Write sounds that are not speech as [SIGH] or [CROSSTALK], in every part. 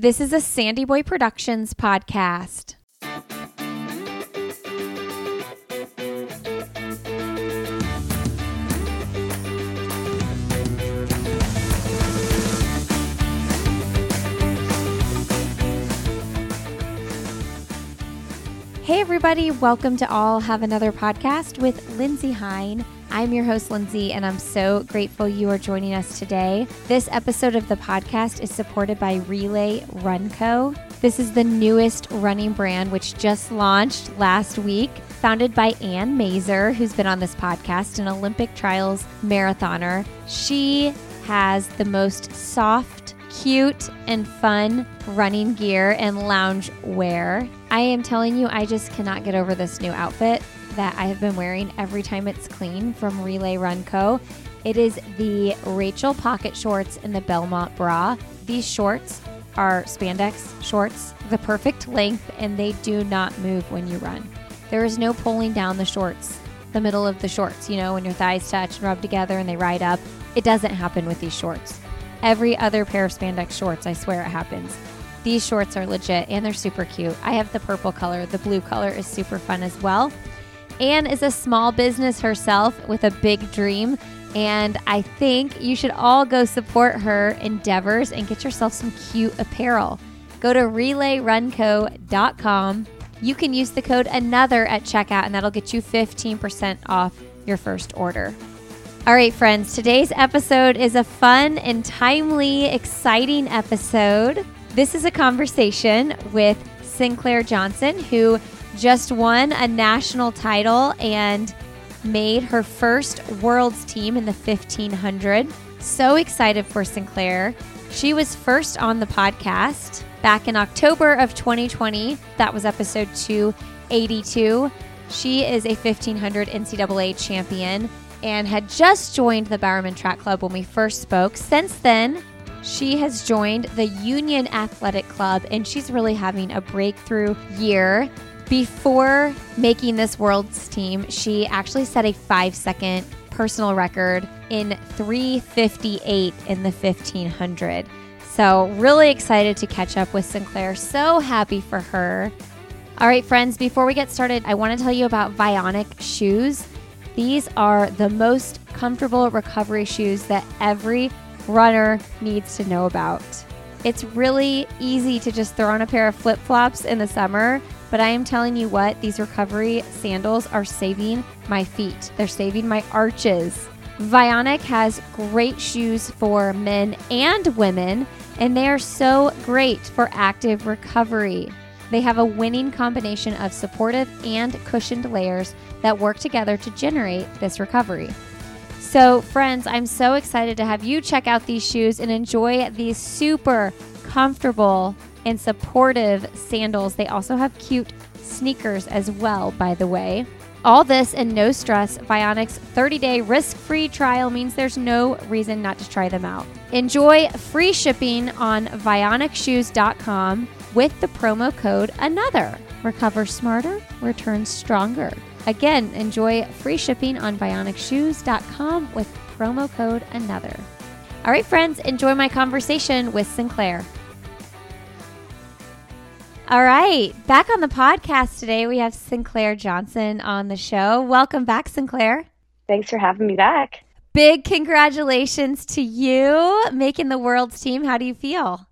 This is a Sandy Boy Productions podcast. Hey, everybody, welcome to I'll Have Another podcast with Lindsay Hein. I'm your host, Lindsay, and I'm so grateful you are joining us today. This episode of the podcast is supported by Relay Run Co. This is the newest running brand, which just launched last week. Founded by Ann Mazer, who's been on this podcast, an Olympic trials marathoner. She has the most soft, cute, and fun running gear and lounge wear. I am telling you, I just cannot get over this new outfit that I have been wearing every time it's clean from Relay Run Co. It is the Rachel pocket shorts and the Belmont bra. These shorts are spandex shorts, the perfect length, and they do not move when you run. There is no pulling down the shorts, the middle of the shorts, you know, when your thighs touch and rub together and they ride up. It doesn't happen with these shorts. Every other pair of spandex shorts, I swear it happens. These shorts are legit and they're super cute. I have the purple color, the blue color is super fun as well. Anne is a small business herself with a big dream, and I think you should all go support her endeavors and get yourself some cute apparel. Go to relayrunco.com. You can use the code another at checkout, and that'll get you 15% off your first order. All right, friends, today's episode is a fun and timely, exciting episode. This is a conversation with Sinclair Johnson, who just won a national title and made her first world's team in the 1500. So excited for Sinclair. She was first on the podcast back in October of 2020. That was episode 282. She is a 1500 NCAA champion and had just joined the Bowerman Track Club when we first spoke. Since then, she has joined the Union Athletic Club and she's really having a breakthrough year. Before making this world's team, she actually set a five second personal record in 358 in the 1500. So, really excited to catch up with Sinclair. So happy for her. All right, friends, before we get started, I want to tell you about Vionic shoes. These are the most comfortable recovery shoes that every runner needs to know about. It's really easy to just throw on a pair of flip flops in the summer, but I am telling you what, these recovery sandals are saving my feet. They're saving my arches. Vionic has great shoes for men and women, and they are so great for active recovery. They have a winning combination of supportive and cushioned layers that work together to generate this recovery. So, friends, I'm so excited to have you check out these shoes and enjoy these super comfortable and supportive sandals. They also have cute sneakers as well, by the way. All this and no stress, Vionic's 30 day risk free trial means there's no reason not to try them out. Enjoy free shipping on vionicshoes.com with the promo code ANOTHER. Recover smarter, return stronger. Again, enjoy free shipping on vionicshoes.com with promo code ANOTHER. All right, friends, enjoy my conversation with Sinclair. All right, back on the podcast today, we have Sinclair Johnson on the show. Welcome back, Sinclair. Thanks for having me back. Big congratulations to you making the world's team. How do you feel?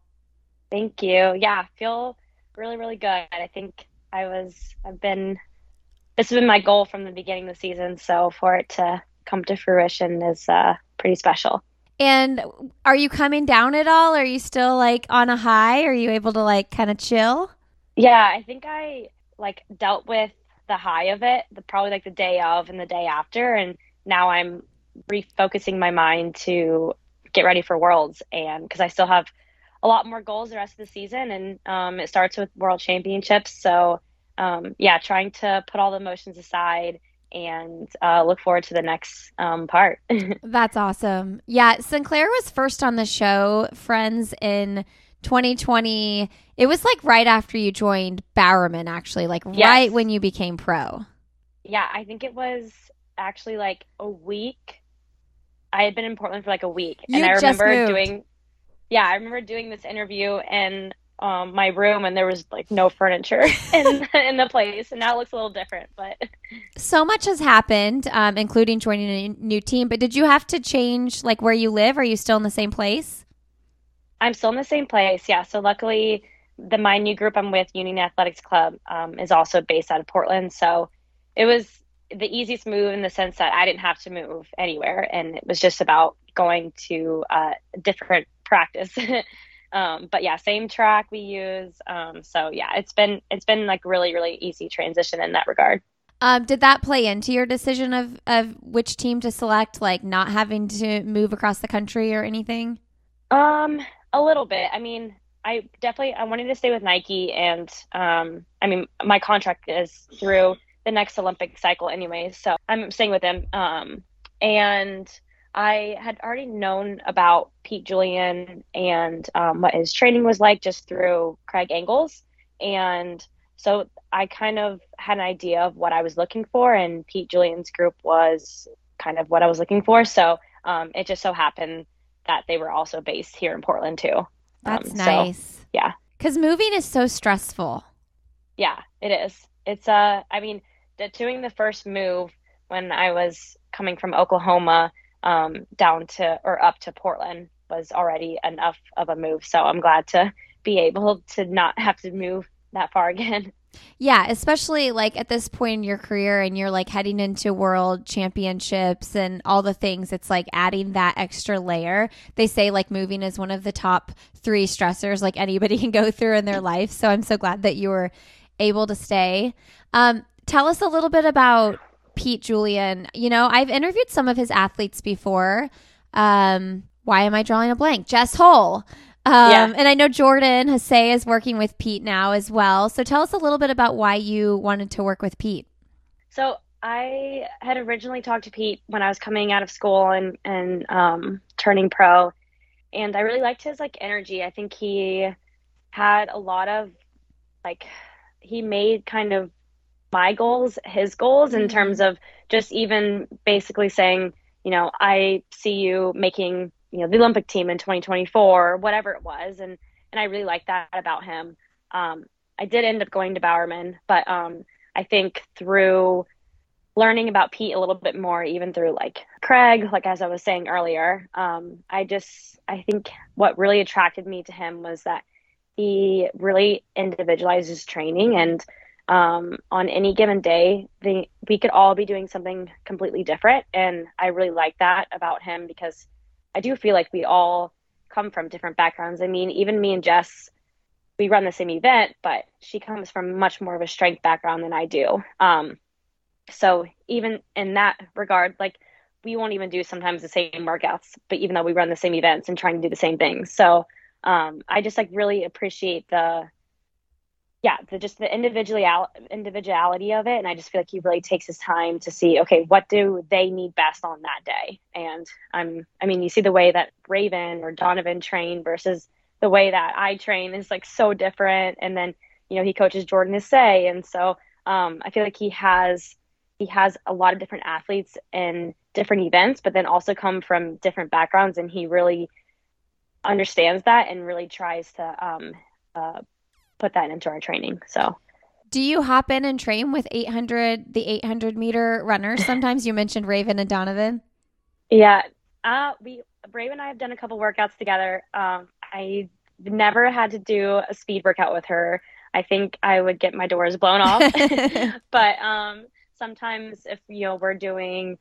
Thank you. Yeah, I feel really, really good. I think I was, I've been, this has been my goal from the beginning of the season. So for it to come to fruition is uh, pretty special. And are you coming down at all? Are you still like on a high? Are you able to like kind of chill? Yeah, I think I like dealt with the high of it, the probably like the day of and the day after, and now I'm refocusing my mind to get ready for Worlds, and because I still have a lot more goals the rest of the season, and um, it starts with World Championships. So um, yeah, trying to put all the emotions aside and uh, look forward to the next um, part. [LAUGHS] That's awesome. Yeah, Sinclair was first on the show, friends in 2020. It was like right after you joined Bowerman, actually, like Yes. right when you became pro. yeah, I think it was actually like a week. I had been in Portland for like a week, You and I remember doing. Yeah, I remember doing this interview, and um, my room and there was like no furniture [LAUGHS] in in the place, and now it looks a little different. But so much has happened, um, including joining a new team. But did you have to change like where you live? Are you still in the same place? I'm still in the same place. Yeah. So luckily, the my new group I'm with, Union Athletics Club, um, is also based out of Portland. So it was the easiest move in the sense that I didn't have to move anywhere, and it was just about going to uh, a different practice. [LAUGHS] um, but yeah, same track we use. Um, so yeah, it's been it's been like really really easy transition in that regard. Um, did that play into your decision of of which team to select, like not having to move across the country or anything? Um, a little bit. I mean, I definitely I wanted to stay with Nike, and um, I mean, my contract is through the next Olympic cycle anyways. So I'm staying with them. Um, and I had already known about Pete Julian and um, what his training was like just through Craig Engels. And so I kind of had an idea of what I was looking for, and Pete Julian's group was kind of what I was looking for. So um, it just so happened that they were also based here in Portland too. That's um, nice. So, yeah. Because moving is so stressful. Yeah, it is. It's, uh, I mean, doing the first move when I was coming from Oklahoma um, down to or up to Portland was already enough of a move. So I'm glad to be able to not have to move that far again. [LAUGHS] Yeah, especially like at this point in your career and you're like heading into world championships and all the things, it's like adding that extra layer. They say like moving is one of the top three stressors like anybody [LAUGHS] can go through in their life. So I'm so glad that you were able to stay. Um, tell us a little bit about Pete Julian. You know, I've interviewed some of his athletes before. Um, why am I drawing a blank? Jess Hull. Um, yeah. And I know Jordan Hasay is working with Pete now as well. So tell us a little bit about why you wanted to work with Pete. So I had originally talked to Pete when I was coming out of school and and um, turning pro, and I really liked his like energy. I think he had a lot of like he made kind of my goals his goals in mm-hmm. terms of just even basically saying you know i see you making you know the olympic team in 2024 or whatever it was and and i really like that about him um, i did end up going to bowerman but um, i think through learning about pete a little bit more even through like craig like as i was saying earlier um, i just i think what really attracted me to him was that he really individualizes training and um, on any given day, the, we could all be doing something completely different. And I really like that about him because I do feel like we all come from different backgrounds. I mean, even me and Jess, we run the same event, but she comes from much more of a strength background than I do. Um, so even in that regard, like we won't even do sometimes the same workouts, but even though we run the same events and trying to do the same things. So um, I just like really appreciate the yeah, the, just the individual individuality of it, and I just feel like he really takes his time to see, okay, what do they need best on that day? And I'm, I mean, you see the way that Raven or Donovan train versus the way that I train is like so different. And then, you know, he coaches Jordan Hasay, and so um, I feel like he has he has a lot of different athletes in different events, but then also come from different backgrounds, and he really understands that and really tries to um, uh, put that into our training. So. Do you hop in and train with 800 the 800 meter runners [LAUGHS] sometimes? You mentioned raven and donovan. Yeah uh, we raven and i have done a couple workouts together. Um, i never had to do a speed workout with her. I think i would get my doors blown off. [LAUGHS] [LAUGHS] But um, sometimes if you know we're doing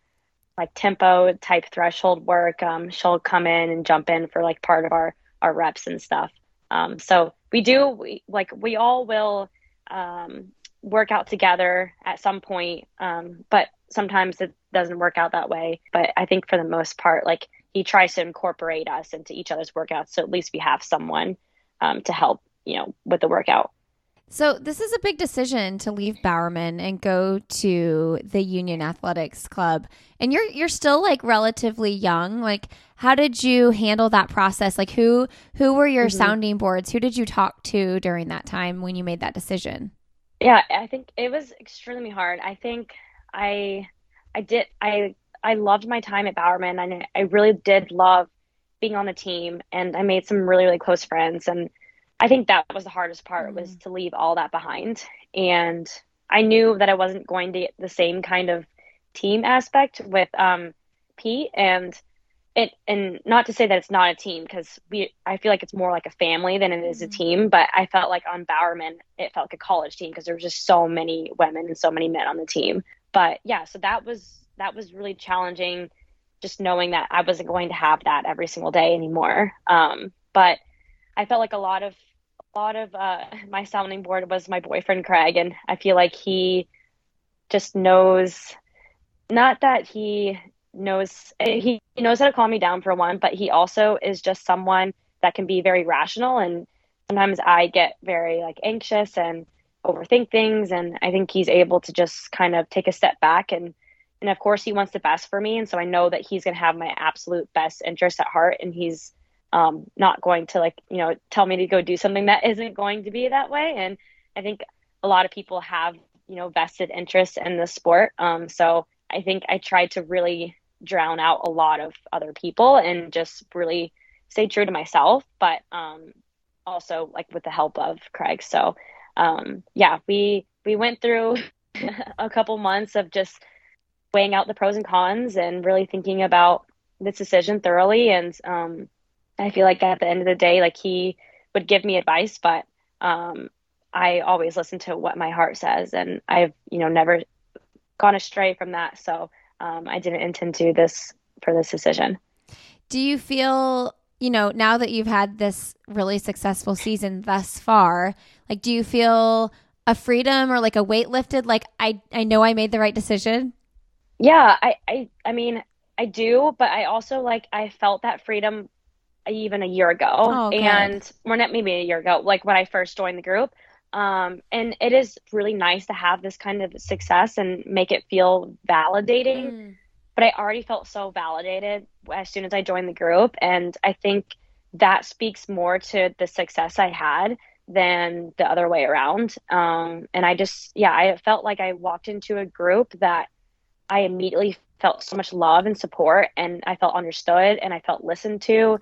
like tempo type threshold work um, she'll come in and jump in for like part of our our reps and stuff. Um, so we do we, like we all will um, work out together at some point, um, but sometimes it doesn't work out that way. But I think for the most part, like he tries to incorporate us into each other's workouts, so at least we have someone um, to help, you know, with the workout. So this is a big decision to leave Bowerman and go to the Union Athletics Club. And you're you're still like relatively young. Like how did you handle that process? Like who who were your mm-hmm. sounding boards? Who did you talk to during that time when you made that decision? Yeah, I think it was extremely hard. I think I I did I I loved my time at Bowerman and I really did love being on the team and I made some really really close friends and I think that was the hardest part mm-hmm. was to leave all that behind. And I knew that I wasn't going to get the same kind of team aspect with um, Pete and it and not to say that it's not a team because we I feel like it's more like a family than it is a mm-hmm. team, but I felt like on Bowerman it felt like a college team because there was just so many women and so many men on the team. But yeah, so that was that was really challenging just knowing that I wasn't going to have that every single day anymore. Um, but I felt like a lot of lot of uh, my sounding board was my boyfriend Craig, and I feel like he just knows not that he knows he knows how to calm me down for one, but he also is just someone that can be very rational and sometimes I get very like anxious and overthink things and I think he's able to just kind of take a step back and and of course he wants the best for me and so I know that he's going to have my absolute best interest at heart and he's um, not going to like you know tell me to go do something that isn't going to be that way and I think a lot of people have you know vested interest in the sport um, so I think I tried to really drown out a lot of other people and just really stay true to myself, but um, also like with the help of Craig. So um, yeah, we we went through [LAUGHS] a couple months of just weighing out the pros and cons and really thinking about this decision thoroughly. And um, I feel like at the end of the day, like he would give me advice, but um, I always listen to what my heart says, and I've you know never gone astray from that. So um, I didn't intend to this for this decision. Do you feel, you know, now that you've had this really successful season thus far, like, do you feel a freedom or like a weight lifted? Like, I, I know I made the right decision. Yeah, I, I, I mean, I do, but I also like, I felt that freedom even a year ago oh, and or not maybe a year ago, like when I first joined the group. Um, and it is really nice to have this kind of success and make it feel validating. Mm. But I already felt so validated as soon as I joined the group. And I think that speaks more to the success I had than the other way around. Um, and I just, yeah, I felt like I walked into a group that I immediately felt so much love and support, and I felt understood and I felt listened to.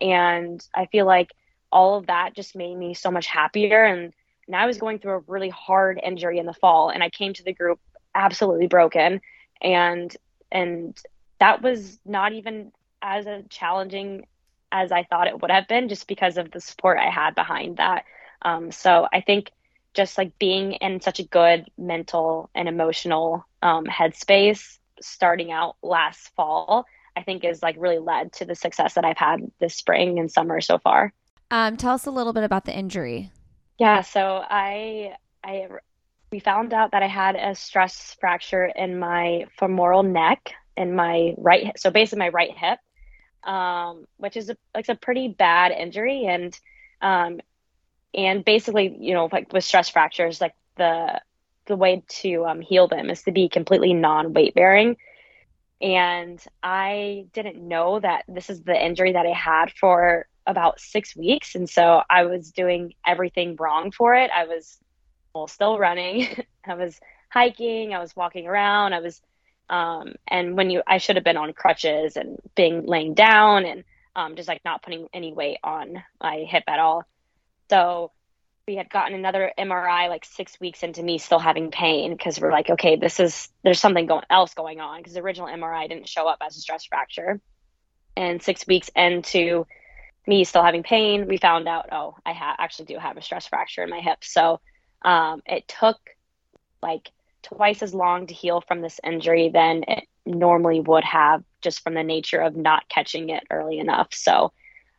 And I feel like all of that just made me so much happier. And and I was going through a really hard injury in the fall and I came to the group absolutely broken and and that was not even as challenging as I thought it would have been just because of the support I had behind that. Um, so I think just like being in such a good mental and emotional um, headspace starting out last fall, I think is like really led to the success that I've had this spring and summer so far. Um, tell us a little bit about the injury. Yeah, so I I we found out that I had a stress fracture in my femoral neck in my right hip, so basically my right hip, um, which is a, like a pretty bad injury, and um, and basically you know like with stress fractures, like the the way to um, heal them is to be completely non weight bearing. And I didn't know that this is the injury that I had for about six weeks. And so I was doing everything wrong for it. I was well, still running. [LAUGHS] I was hiking. I was walking around. I was, um, and when you, I should have been on crutches and being laying down and um, just like not putting any weight on my hip at all. So we had gotten another MRI like six weeks into me still having pain because we're like, okay, this is, there's something going, else going on because the original MRI didn't show up as a stress fracture. And six weeks into me still having pain, we found out, oh, I ha- actually do have a stress fracture in my hip. So um, it took like twice as long to heal from this injury than it normally would have just from the nature of not catching it early enough. So,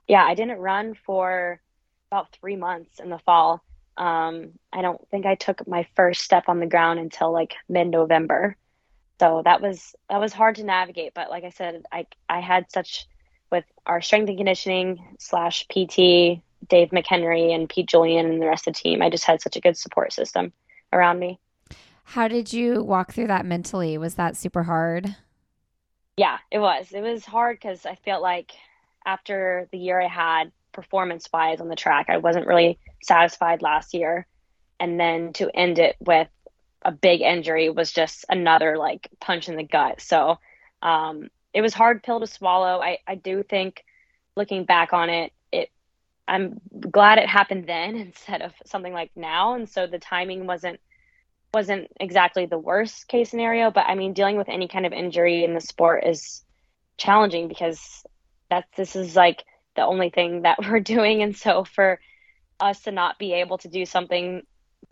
yeah, I didn't run for about three months in the fall. Um, I don't think I took my first step on the ground until like mid November. So that was that was hard to navigate. But like I said, I I had such with our strength and conditioning slash PT, Dave McHenry and Pete Julian and the rest of the team. I just had such a good support system around me. How did you walk through that mentally? Was that super hard? Yeah, it was. It was hard because I felt like after the year I had performance wise on the track, I wasn't really satisfied last year. And then to end it with a big injury was just another like punch in the gut. So um, it was hard pill to swallow. I, I do think looking back on it, it I'm glad it happened then [LAUGHS] instead of something like now. And so the timing wasn't wasn't exactly the worst case scenario, but I mean dealing with any kind of injury in the sport is challenging because that's this is like the only thing that [LAUGHS] we're doing. And so for us to not be able to do something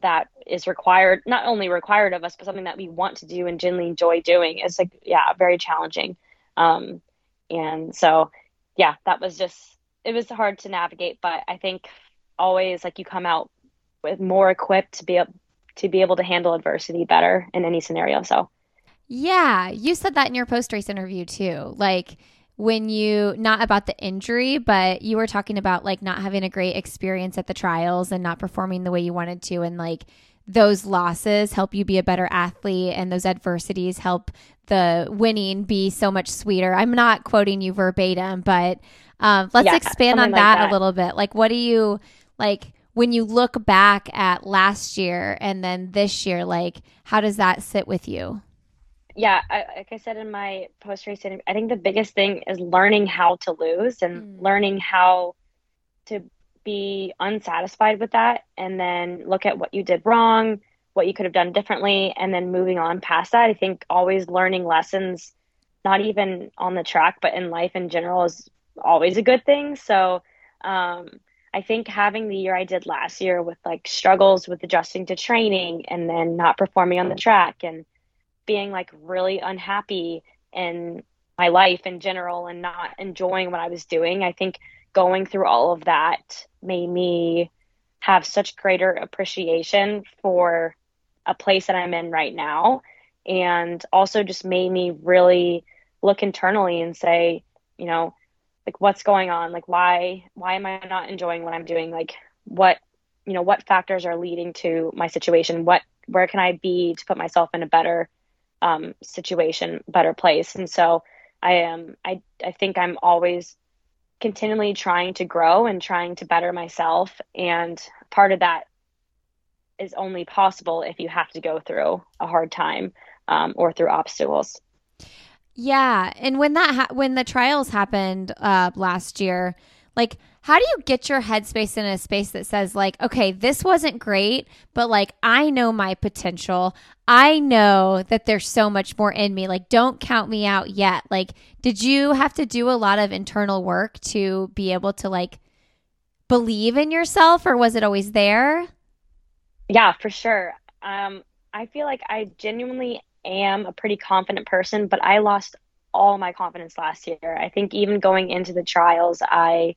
that is required not only required of us but something that we want to do and genuinely enjoy doing is like yeah very challenging. Um and so yeah that was just it was hard to navigate but i think always like you come out with more equipped to be able to be able to handle adversity better in any scenario. So yeah you said that in your post race interview too. Like when you not about the injury, but you were talking about like not having a great experience at the trials and not performing the way you wanted to and like those losses help you be a better athlete and those adversities help the winning be so much sweeter. I'm not quoting you verbatim, but um, let's yeah, expand on that, like that a little bit. Like, what do you like when you look back at last year and then this year? Like, how does that sit with you? Yeah, I, like I said in my post race interview, I think the biggest thing is learning how to lose and mm. learning how to be unsatisfied with that and then look at what you did wrong, what you could have done differently, and then moving on past that. I think always learning lessons, not even on the track, but in life in general, is always a good thing. So, um, I think having the year I did last year with like struggles with adjusting to training and then not performing on the track and being like really unhappy in my life in general and not enjoying what I was doing. I think going through all of that made me have such greater appreciation for a place that I'm in right now and also just made me really look internally and say, you know, like what's going on? Like why why am I not enjoying what I'm doing? Like what you know, what factors are leading to my situation? What where can I be to put myself in a better um, situation better place. And so I am, I, I think I'm always continually trying to grow and trying to better myself. And part of that is only possible if you have to go through a hard time um, or through obstacles. Yeah, and when that ha- when the trials happened uh, last year, like how do you get your headspace in a space that says like okay this wasn't great but like i know my potential. I know that there's so much more in me. Like don't count me out yet. Like did you have to do a lot of internal work to be able to like believe in yourself or was it always there? Yeah for sure. Um i feel like i genuinely am a pretty confident person but i lost all my confidence last year. I think even going into the trials i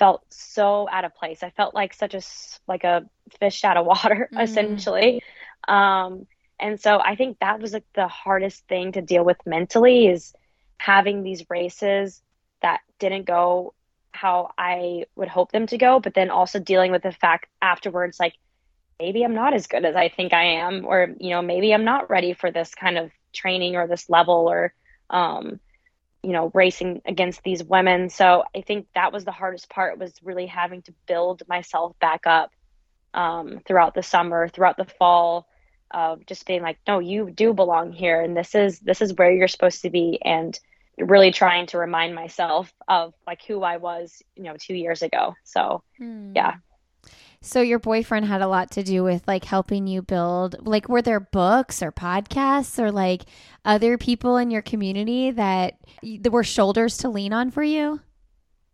felt so out of place. I felt like such a like a fish out of water mm-hmm. [LAUGHS] essentially. Um, and so I think that was like the hardest thing to deal with mentally is having these races that didn't go how I would hope them to go, but then also dealing with the fact afterwards like maybe I'm not as good as I think I am or you know maybe I'm not ready for this kind of training or this level or um you know racing against these women. So i think that was the hardest part was really having to build myself back up um, throughout the summer throughout the fall of just being like no you do belong here and this is this is where you're supposed to be and really trying to remind myself of like who i was you know two years ago. So mm. yeah so your boyfriend had a lot to do with like helping you build like were there books or podcasts or like other people in your community that there were shoulders to lean on for you?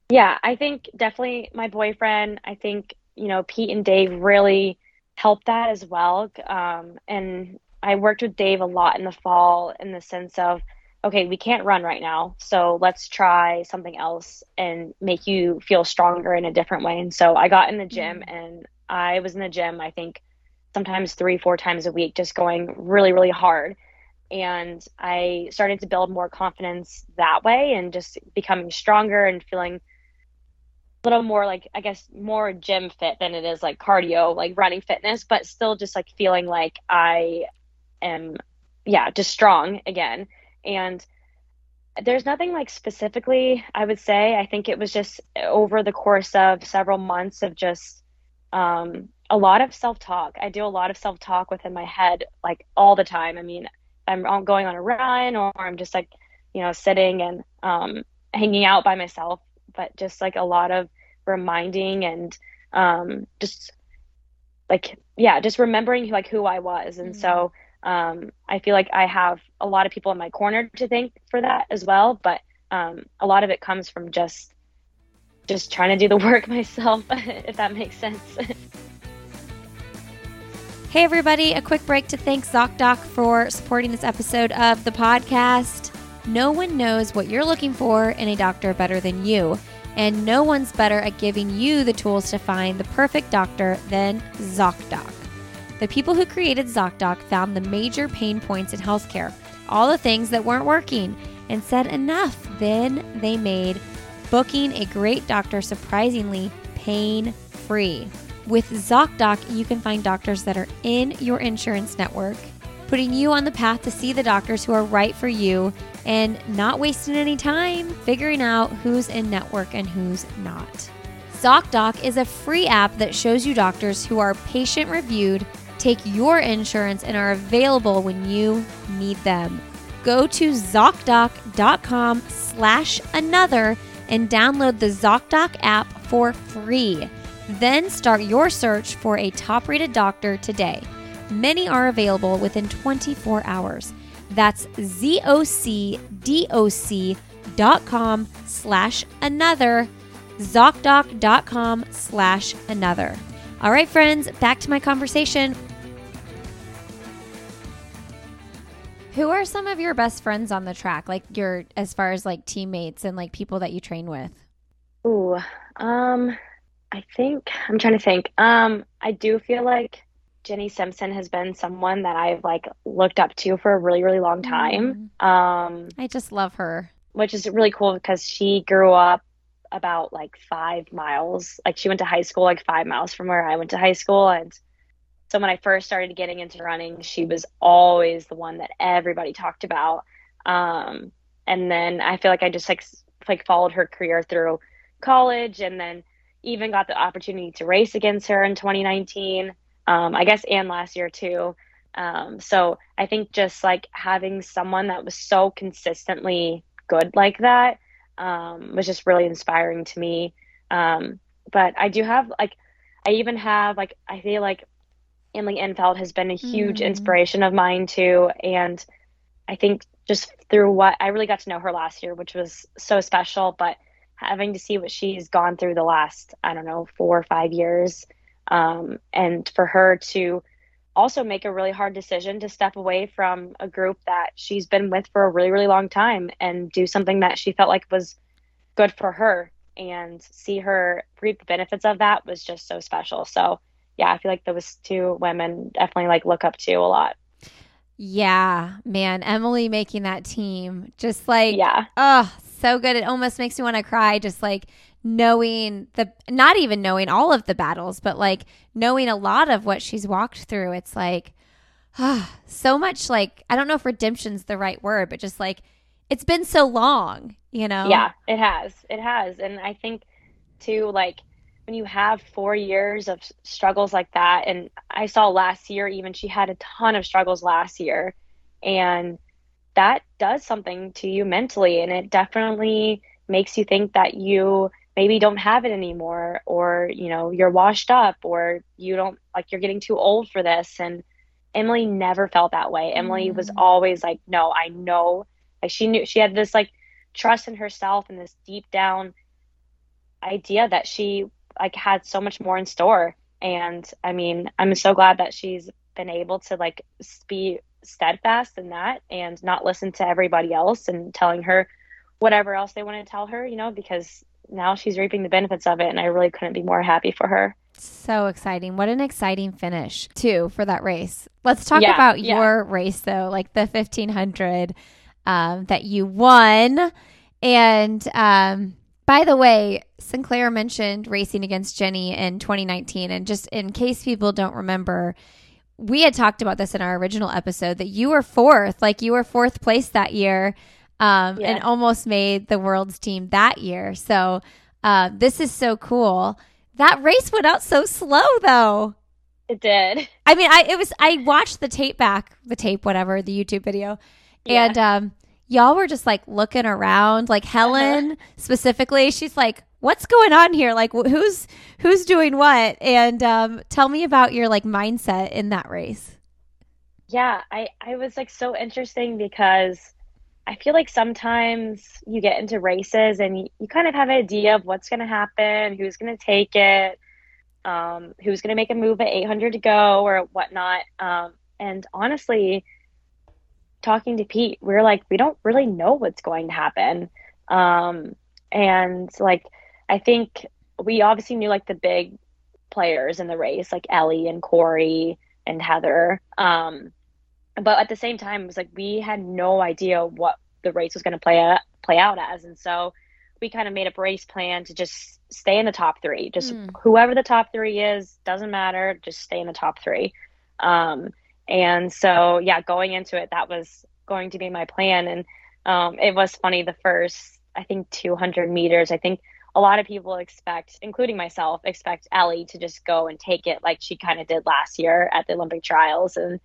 Yeah, I think definitely my boyfriend, I think, you know, Pete and Dave really helped that as well. Um, and I worked with Dave a lot in the fall in the sense of okay, we can't run right now. So let's try something else and make you feel stronger in a different way. And so I got in the gym mm-hmm. and I was in the gym, I think sometimes three, four times a week, just going really, really hard. And I started to build more confidence that way and just becoming stronger and feeling a little more like, I guess, more gym fit than it is like cardio, like running fitness, but still just like feeling like I am, yeah, just strong again and there's nothing like specifically I would say. I think it was just over the course of several months of just um, a lot of self talk. I do a lot of self talk within my head like all the time. I mean, I'm going on a run or I'm just like, you know, sitting and um, hanging out by myself, but just like a lot of reminding and um, just like yeah, just remembering like who I was. And mm-hmm. so um, I feel like I have a lot of people in my corner to thank for that as well. But um, a lot of it comes from just just trying to do the [LAUGHS] work myself, [LAUGHS] if that makes sense. [LAUGHS] hey, everybody, a quick break to thank ZocDoc for supporting this episode of the podcast. No one knows what you're looking for in a doctor better than you. And no one's better at giving you the tools to find the perfect doctor than ZocDoc. The people who created ZocDoc found the major pain points in healthcare, all the things that weren't working, and said enough. Then they made booking a great doctor surprisingly pain free. With ZocDoc, you can find doctors that are in your insurance network, putting you on the path to see the doctors who are right for you and not wasting any time figuring out who's in network and who's not. ZocDoc is a free app that shows you doctors who are patient reviewed, take your insurance, and are available when you need them. Go to ZocDoc.com slash another and download the ZocDoc app for free. Then start your search for a top rated doctor today. Many are available within 24 hours. That's zocdoc.com slash another, zocdoc.com slash another. All right, friends, back to my conversation. Who are some of your best friends on the track? Like your as far as like teammates and like people that you train with? Ooh, um, I think I'm trying to think. Um, I do feel like Jenny Simpson has been someone that I've like looked up to for a really, really long time. Mm. Um, I just love her. Which is really cool because she grew up about like five miles. Like she went to high school like five miles from where I went to high school. And so when I first started getting into running, she was always the one that everybody talked about. Um, and then I feel like I just like like followed her career through college and then even got the opportunity to race against her in 2019 um, I guess, and last year too. Um, so I think just like having someone that was so consistently good like that um, was just really inspiring to me. Um, but I do have like, I even have like, I feel like Emily Infeld has been a huge mm. inspiration of mine too. And I think just through what I really got to know her last year, which was so special, but having to see what she's gone through the last, I don't know, four or five years um, and for her to also make a really hard decision to step away from a group that she's been with for a really, really long time and do something that she felt like was good for her and see her reap the benefits of that was just so special. So, yeah, I feel like those two women definitely like look up to a lot. Yeah, man, Emily making that team just like yeah, oh, so good. It almost makes me want to cry. Just like knowing the not even knowing all of the battles, but like knowing a lot of what she's walked through. It's like ah, [SIGHS] so much like I don't know if redemption's the right word, but just like it's been so long, you know? Yeah, it has. It has. And I think too like when you have four years of struggles like that and i saw last year even she had a ton of struggles last year and that does something to you mentally and it definitely makes you think that you maybe don't have it anymore or you know you're washed up or you don't like you're getting too old for this. And emily never felt that way. Emily was mm. always like no i know. Like she knew she had this like trust in herself and this deep down idea that she like had so much more in store. And i mean i'm so glad that she's been able to like be steadfast in that and not listen to everybody else and telling her whatever else they want to tell her you know because now she's reaping the benefits of it and I really couldn't be more happy for her. So exciting. What an exciting finish, too, for that race. Let's talk yeah, about yeah. your race, though, like the 1500 um, that you won. And um, by the way, Sinclair mentioned racing against Jenny in 2019. And just in case people don't remember, we had talked about this in our original episode that you were fourth, like you were fourth place that year um, yeah. and almost made the world's team that year. So uh, this is so cool. That race went out so slow, though. It did. [LAUGHS] I mean, I it was I watched the tape back, the tape, whatever, the YouTube video, yeah. and um, y'all were just like looking around. Like Helen specifically, she's like, what's going on here? Like, who's who's doing what? And um, tell me about your like mindset in that race. Yeah, I I was like so interesting because I feel like sometimes you get into races and you, you kind of have an idea of what's going to happen, who's going to take it, um, who's going to make a move at 800 to go or whatnot. Um, and honestly, talking to Pete, we are like, we don't really know what's going to happen. Um, and like, I think we obviously knew like the big players in the race, like Ellie and Cory and Heather. Um, but at the same time, it was like we had no idea what the race was going to play out, play out as, and so we kind of made a race plan to just stay in the top three. Just mm. whoever the top three is doesn't matter. Just stay in the top three. Um, and so yeah, going into it, that was going to be my plan. And um, it was funny the first, I think, 200 meters. I think a lot of people expect, including myself, expect Ellie to just go and take it like she kind of did last year at the Olympic trials. And,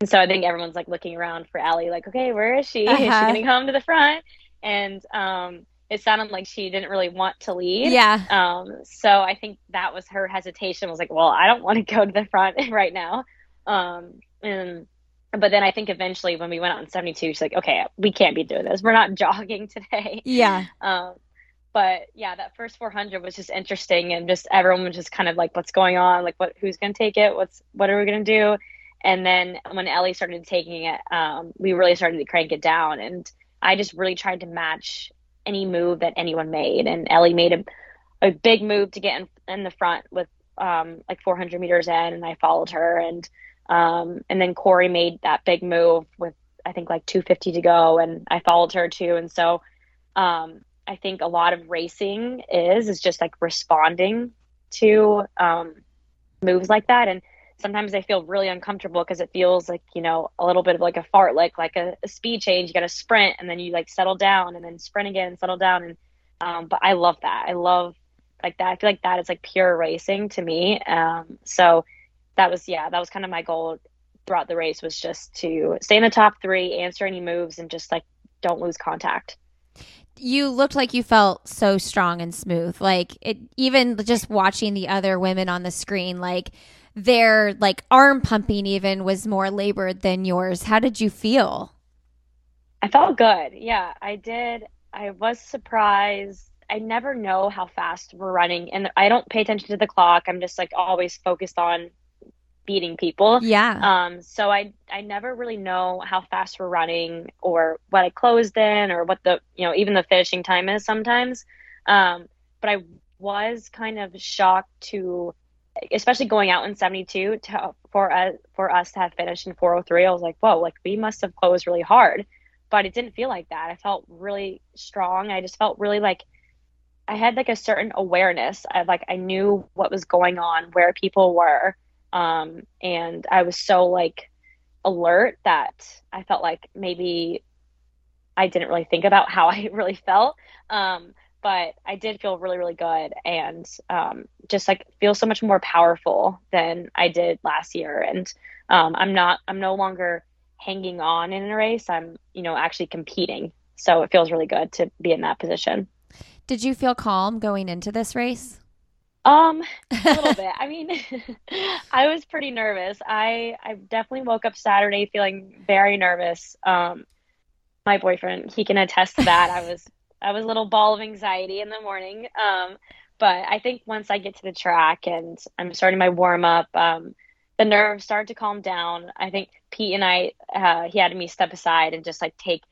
and so I think everyone's like looking around for Ellie, like, okay, where is she? Uh-huh. [LAUGHS] Is she uh-huh. going to come to the front? And um, it sounded like she didn't really want to lead. Yeah. Um, so I think that was her hesitation was like, well, I don't want to [LAUGHS] go to the front [LAUGHS] right now. Um, and but then I think eventually when we went out in 72, she's like, okay, we can't be doing this. We're not jogging today. Yeah. Um, but yeah, that first 400 was just interesting and just everyone was just kind of like, what's going on? Like, what, who's going to take it? What's, what are we going to do? And then when Ellie started taking it, um, we really started to crank it down. And I just really tried to match any move that anyone made. And Ellie made a, a big move to get in, in the front with um, like 400 meters in, and I followed her. And um, and then Cory made that big move with I think like 250 to go, and I followed her too. And so um, I think a lot of racing is is just like responding to um, moves like that. And sometimes I feel really uncomfortable because it feels like you know a little bit of like a fartlek, like a, a speed change. You got to sprint and then you like settle down and then sprint again, and settle down. And um, but I love that. I love like that. I feel like that is like pure racing to me. Um, so that was yeah that was kind of my goal throughout the race was just to stay in the top three answer any moves and just like don't lose contact you looked like you felt so strong and smooth like it even just watching the other women on the screen like their like arm pumping even was more labored than yours how did you feel i felt good yeah i did i was surprised I never know how fast we're running and I don't pay attention to the clock. I'm just like always focused on beating people. Yeah. Um, so I I never really know how fast we're running or what I closed in or what the you know even the finishing time is sometimes. Um, but I was kind of shocked to, especially going out in 72 to, for us for us to have finished in 403. I was like, whoa, like we must have closed really hard, but it didn't feel like that. I felt really strong. I just felt really like. I had like a certain awareness of like I knew what was going on, where people were, um, and I was so like alert that I felt like maybe I didn't really think about how [LAUGHS] I really felt. Um, but I did feel really, really good and um, just like feel so much more powerful than I did last year. And um, I'm not, I'm no longer hanging on in a race. I'm, you know, actually competing. So it feels really good to be in that position. Did you feel calm going into this race? Um, [LAUGHS] a little bit. I mean, [LAUGHS] I was pretty nervous. I I definitely woke up Saturday feeling very nervous. Um, my boyfriend, he can attest to that. I was I was a little ball of anxiety in the morning. Um, but I think once I get to the track and I'm starting my warm up, um, the nerves started to calm down. I think Pete and I, uh, he had me step aside and just like take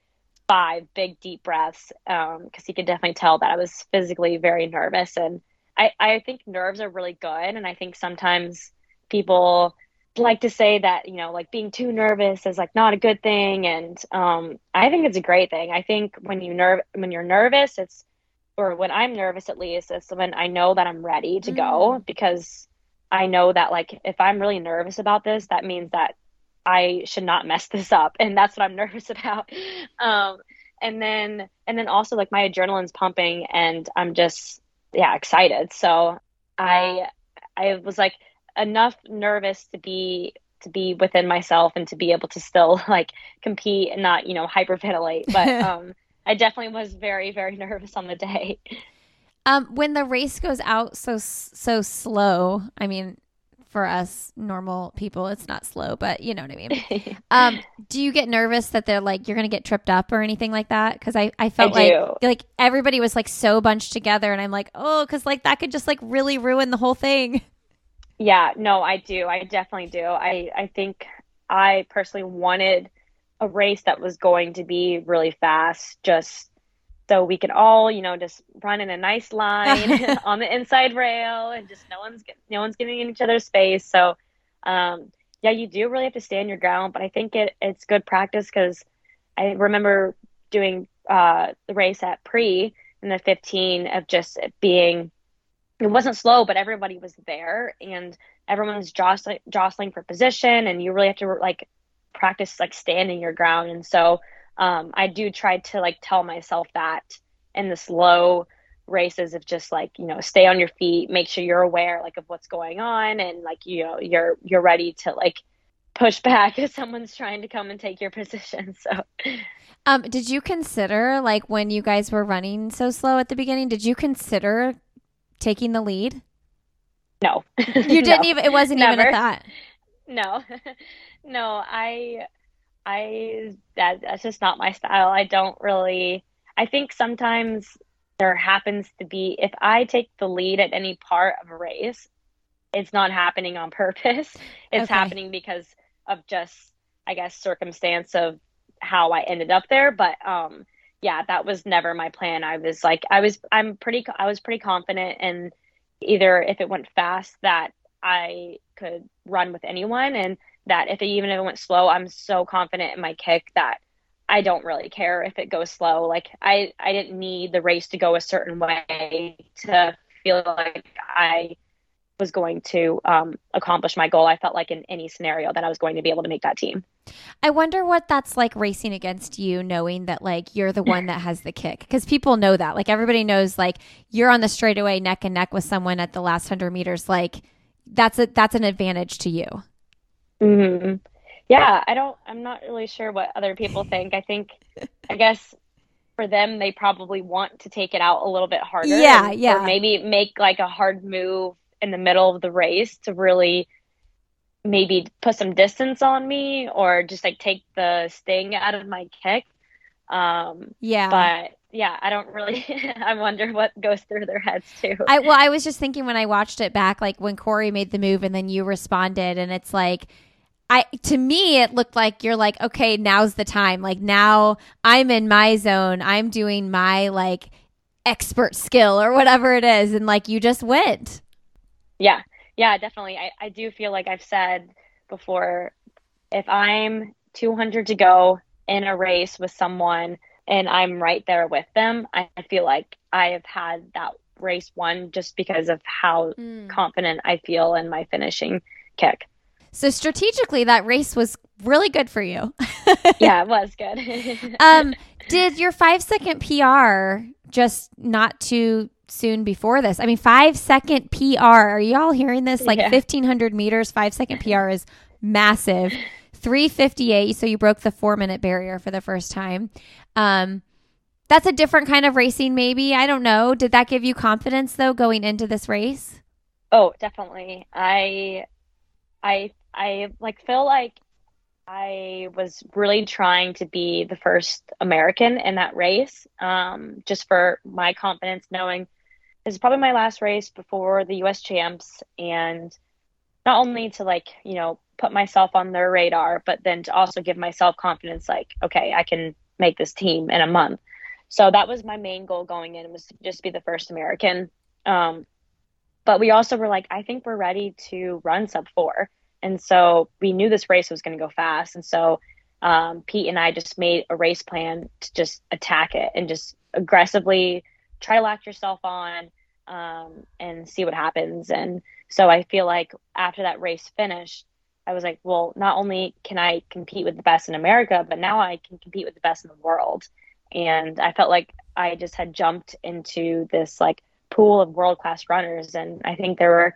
five big deep breaths because um, he could definitely tell that I was physically very nervous and I, I think nerves are really good. And I think sometimes people like to say that, you know, like being too nervous is like not a good thing. And um, I think it's a great thing. I think when you nerve when you're nervous, it's or when I'm nervous at least, it's when I know that I'm ready to mm. go because I know that like if I'm really nervous about this, that means that I should not mess this up. And that's what I'm [LAUGHS] nervous about. Um, and then and then also like my adrenaline's pumping and I'm just yeah excited so i i was like enough nervous to be to be within myself and to be able to still [LAUGHS] like compete and not you know hyperventilate but [LAUGHS] um i definitely was very very [LAUGHS] nervous on the day Um, when the race goes out so so slow, I mean, for us normal people, it's not slow, but you know what I mean. um, do you get nervous that they're like you're gonna get tripped up or anything like that? Because I I felt I like like everybody was like so bunched together, and I'm like, oh, because like that could just like really ruin the whole thing. Yeah, no, I do. I definitely do. I I think I personally wanted a race that was going to be really fast, just so we could all, you know, just run in a nice line [LAUGHS] [LAUGHS] on the inside rail and just no one's no one's getting in each other's space. So, um, yeah, you do really have to stand your ground, but I think it it's good practice because I remember doing uh, the race at pre in the 15 of just being it wasn't slow, but everybody was there and everyone's jostling jostling for position, and you really have to like practice like standing your ground. And so um, I do try to like tell myself that in the slow races of just like you know stay on your feet make sure you're aware like of what's going on and like you know you're you're ready to like push [LAUGHS] back if someone's trying to come and take your [LAUGHS] position so um did you consider like when you guys were running so slow at the beginning did you consider taking the lead no you [LAUGHS] didn't no. even it wasn't Never. even a thought no [LAUGHS] no i I that that's just not my style. I don't really. I think sometimes there happens to be if I take the lead at any part of a race, it's not happening on [LAUGHS] purpose. It's okay. happening because of just I guess circumstance of how I ended up there. But um, yeah, that was never my plan. I was like, I was, I'm pretty, I was pretty confident in either if it went fast that I could run with anyone and that if it, even if it went slow, I'm so confident in my kick that I don't really care if it goes slow. Like I, I didn't need the race to go a certain way to feel like I was going to um, accomplish my goal. I felt like in any scenario that I was going to be able to make that team. I wonder what that's like racing against you, knowing that like you're the one that has the kick. Because people know that. Like everybody knows, like you're on the straightaway neck and neck with someone at the last hundred meters. Like that's a that's an advantage to you. Mm-hmm. Yeah, I don't. I'm not really sure what other people think. I think, I guess, for them, they probably want to take it out a little bit harder. Yeah, and, yeah. Or maybe make like a hard move in the middle of the race to really maybe put some distance on me or just like take the sting out of my kick. Um, yeah. But yeah, I don't really. [LAUGHS] I wonder what goes through their heads too. I well, I was just thinking when I watched it back, like when Cory made the move and then you responded, and it's like I to me it looked like you're like, okay, now's the time. Like now I'm in my zone. I'm doing my like expert skill or whatever it is and like you just went. Yeah. Yeah, definitely. I, I do feel like I've said before if I'm 200 to go in a race with someone and I'm right there with them, I feel like I have had that race won just because of how mm. confident I feel in my finishing kick. So strategically, that race was really good for you. [LAUGHS] yeah, it was good. um, did your five second PR just not too soon before this? I mean, five second PR. Are y'all hearing this? Like yeah. 1500 meters, five second PR is massive. 358. So you broke the four minute barrier for the first time. Um, that's a different kind of racing, maybe. I don't know. Did that give you confidence though going into this race? Oh, definitely. I I I like feel like I was really trying to be the first American in that race, um, just for my confidence, knowing is probably my last race before the U.S. champs, and not only to like you know put myself on their radar, but then to also give myself confidence, like okay, I can make this team in a month. So that was my main goal going in was to just be the first American. Um, but we also were like, I think we're ready to run sub four. And so we knew this race was going to go fast. And so um, Pete and I just made a race plan to just attack it and just aggressively try to lock yourself on um, and see what happens. And so I feel like after that race finished, I was like, well, not only can I compete with the best in America, but now I can compete with the best in the world. And I felt like I just had jumped into this like pool of world class runners. And I think there were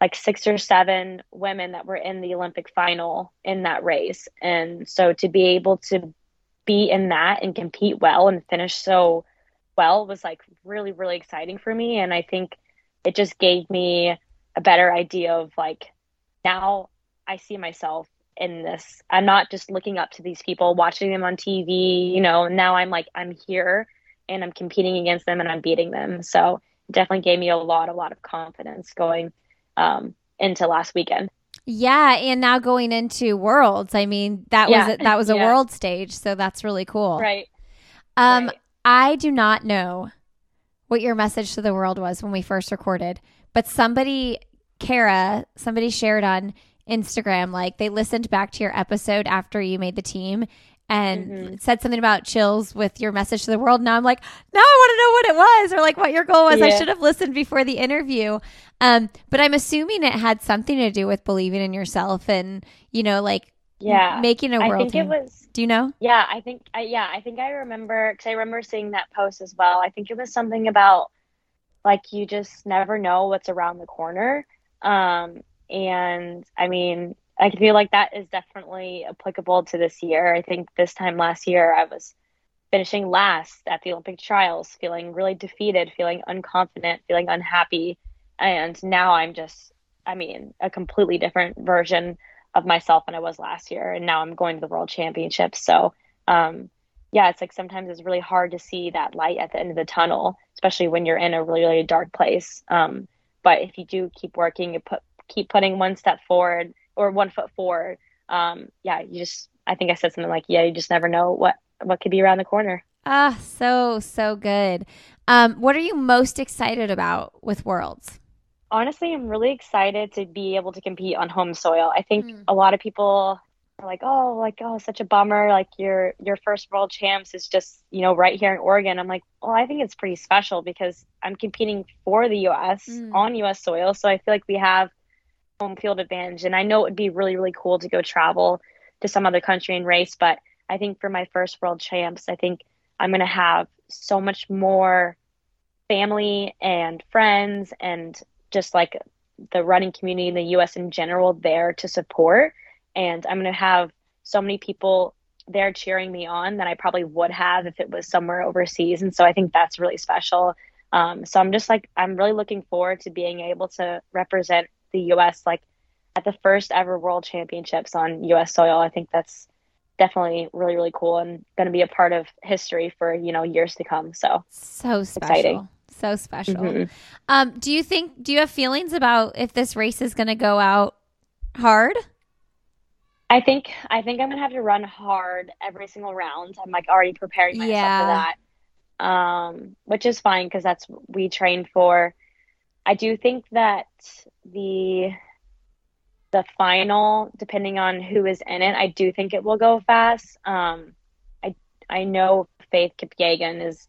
like six or seven women that were in the Olympic final in that race. And so to be able to be in that and compete well and finish so well was like really, really exciting for me. And I think it just gave me a better idea of like now I see myself in this. I'm not just looking up to these people, watching them on TV, you know, now I'm like, I'm here and I'm competing against them and I'm beating them. So it definitely gave me a lot, a lot of confidence going um, into last weekend. Yeah, and now going into worlds. I mean, that yeah. was a, that was a [LAUGHS] yeah. world stage, so that's really cool. Right. Um right. I do not know what your message to the world was when we first recorded, but somebody Kara, somebody shared on Instagram like they listened back to your episode after you made the team and mm-hmm. said something about chills with your message to the world. Now I'm like, now I want to know what it was or like what your goal was. Yeah. I should have listened before the interview. Um, but I'm assuming it had something to do with believing in yourself and, you know, like yeah, making a world. I think it was. Do you know? Yeah, I think. I, yeah, I think I remember because I remember seeing that post as well. I think it was something about like you just never know what's around the corner. Um, and I mean, I feel like that is definitely applicable to this year. I think this time last year, I was finishing last at the Olympic trials, feeling really defeated, feeling unconfident, feeling unhappy. And now I'm just, I mean, a completely different version of myself than I was last year. And now I'm going to the world championships. So, um, yeah, it's like sometimes it's really hard to see that light at the end of the tunnel, especially when you're in a really, really dark place. Um, but if you do keep working, you put keep putting one step forward or one foot forward, um, yeah, you just I think I said something like, yeah, you just never know what what could be around the corner. Ah, so so good. Um, what are you most excited about with Worlds? Honestly, I'm really excited to be able to compete on home soil. I think mm. a lot of people are like, "Oh, like oh, such a bummer. Like your your first world champs is just you know right here in Oregon." I'm like, well, I think it's pretty special because I'm competing for the U.S. Mm. on U.S. soil, so I feel like we have home field advantage. And I know it would be really, really cool to go travel to some other country and race, but I think for my first world champs, I think I'm going to have so much more family and friends and just like the running community in the US in general there to support. And I'm going to have so many people there cheering me on that I probably would have if it was somewhere overseas. And so I think that's really special. Um, so I'm just like, I'm really looking forward to being able to represent the U.S. like at the first ever World Championships on U.S. soil. I think that's definitely really really cool and going to be a part of history for you know years to come. So so special. Exciting. So special. Mm-hmm. Um, do you think? Do you have feelings about if this race is going to go out hard? I think I think I'm gonna have to run hard every single round. I'm like already preparing myself yeah. for that, um, which is fine because that's what we trained for. I do think that the the final, depending on who is in it, I do think it will go fast. Um, I I know Faith Kipyegon is,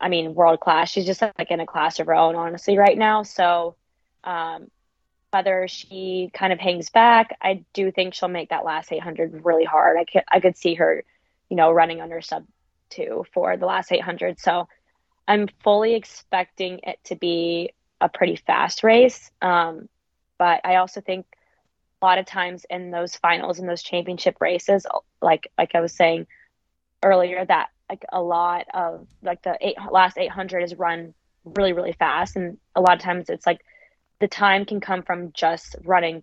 I mean, world class. She's just like in a class of her own, honestly, right now. So, um, whether she kind of hangs back, I do think she'll make that last 800 really hard. I could I could see her, you know, running under sub two for the last 800. So, I'm fully expecting it to be a pretty fast race. Um, but I also think a lot of times in those finals and those championship races, like like I was saying earlier, that like a lot of like the eight, last 800 is run really really fast, and a lot of times it's like the time can come from just running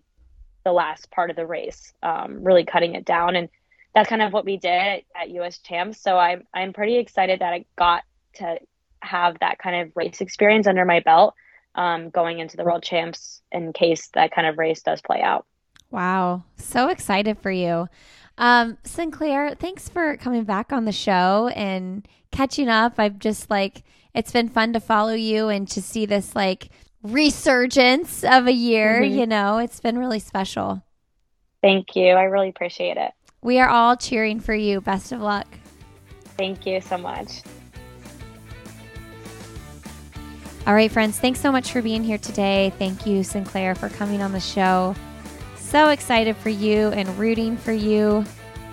the last part of the race, um, really cutting it down, and that's kind of what we did at, US Champs. So I'm I'm pretty excited that I got to have that kind of race experience under my belt um, going into the world champs in case that kind of race does play out. Wow. So excited for you. Um, Sinclair, thanks for coming back on the show and catching up. I've just like, it's been fun to follow you and to see this like resurgence of a year. Mm-hmm. You know, it's been really special. Thank you. I really appreciate it. We are all cheering for you. Best of luck. Thank you so much. All right, friends, thanks so much for being here today. Thank you, Sinclair, for coming on the show. So excited for you and rooting for you.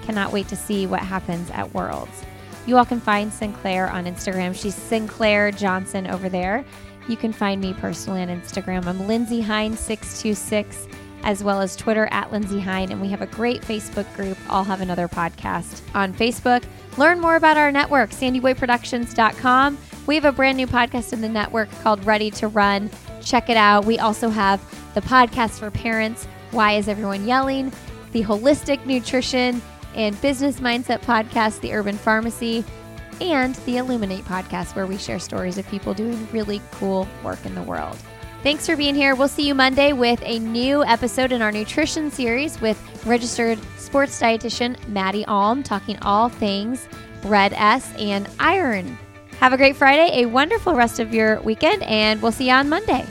Cannot wait to see what happens at Worlds. You all can find Sinclair on Instagram. She's Sinclair Johnson over there. You can find me personally on Instagram. I'm Lindsey Hein626, as well as Twitter at Lindsey Hein. And we have a great Facebook group, I'll Have Another Podcast, on Facebook. Learn more about our network, sandyboyproductions.com We have a brand new podcast in the network called Ready to Run. Check it out. We also have the podcast for parents, Why is Everyone Yelling? The Holistic Nutrition and Business Mindset podcast, The Urban Pharmacy, and the Illuminate podcast, where we share stories of people doing really cool work in the world. Thanks for being here. We'll see you Monday with a new episode in our nutrition series with registered sports dietitian Maddie Alm, talking all things red S and iron. Have a great Friday, a wonderful rest of your weekend, and we'll see you on Monday.